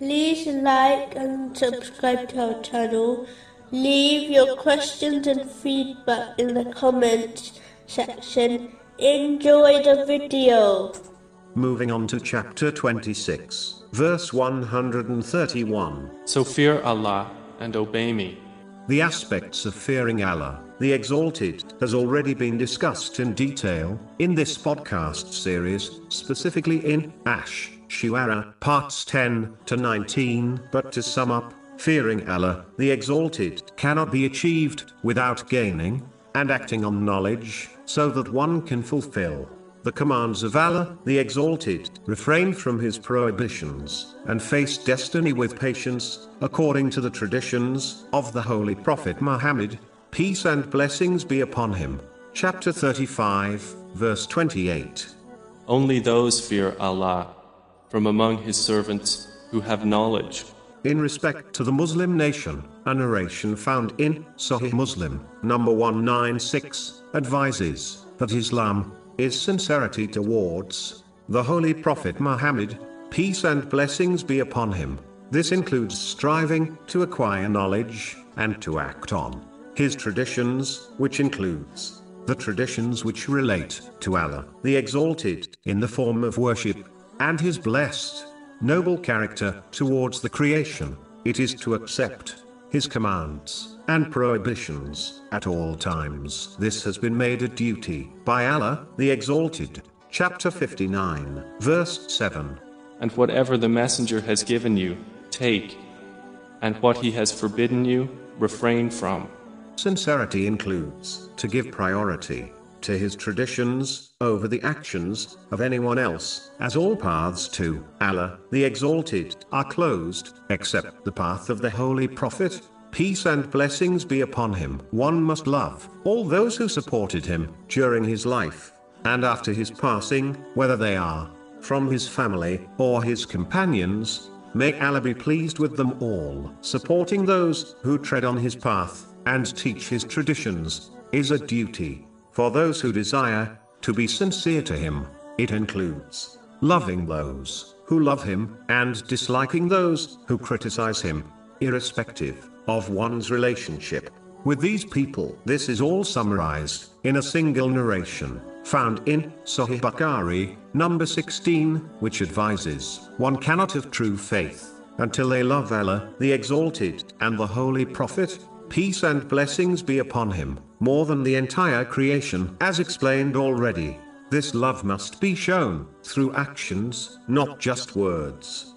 like and subscribe to our channel. Leave your questions and feedback in the comments section. Enjoy the video. Moving on to chapter 26, verse 131. So fear Allah and obey me. The aspects of fearing Allah, the Exalted, has already been discussed in detail in this podcast series, specifically in Ash Shuara parts 10 to 19. But to sum up, fearing Allah, the Exalted, cannot be achieved without gaining and acting on knowledge, so that one can fulfill the commands of Allah, the Exalted, refrain from his prohibitions, and face destiny with patience, according to the traditions of the Holy Prophet Muhammad, peace and blessings be upon him. Chapter 35, verse 28. Only those fear Allah from among his servants who have knowledge. In respect to the Muslim nation, a narration found in Sahih Muslim, number 196, advises that Islam is sincerity towards the Holy Prophet Muhammad, peace and blessings be upon him. This includes striving to acquire knowledge and to act on his traditions, which includes the traditions which relate to Allah, the Exalted, in the form of worship, and his blessed, noble character towards the creation. It is to accept his commands and prohibitions at all times. This has been made a duty by Allah, the Exalted. Chapter 59, verse 7. And whatever the Messenger has given you, take. And what he has forbidden you, refrain from. Sincerity includes to give priority to his traditions over the actions of anyone else, as all paths to Allah, the Exalted, are closed, except the path of the Holy Prophet. Peace and blessings be upon him. One must love all those who supported him during his life and after his passing, whether they are from his family or his companions. May Allah be pleased with them all. Supporting those who tread on his path and teach his traditions is a duty for those who desire to be sincere to him. It includes loving those who love him and disliking those who criticize him, irrespective of one's relationship with these people. This is all summarized in a single narration found in Sahih Bukhari, number 16, which advises one cannot have true faith until they love Allah, the Exalted, and the Holy Prophet, peace and blessings be upon him, more than the entire creation. As explained already, this love must be shown through actions, not just words.